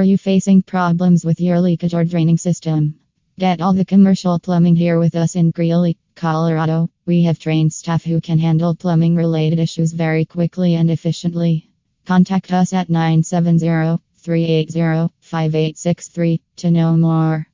Are you facing problems with your leakage or draining system? Get all the commercial plumbing here with us in Greeley, Colorado. We have trained staff who can handle plumbing related issues very quickly and efficiently. Contact us at 970 380 5863 to know more.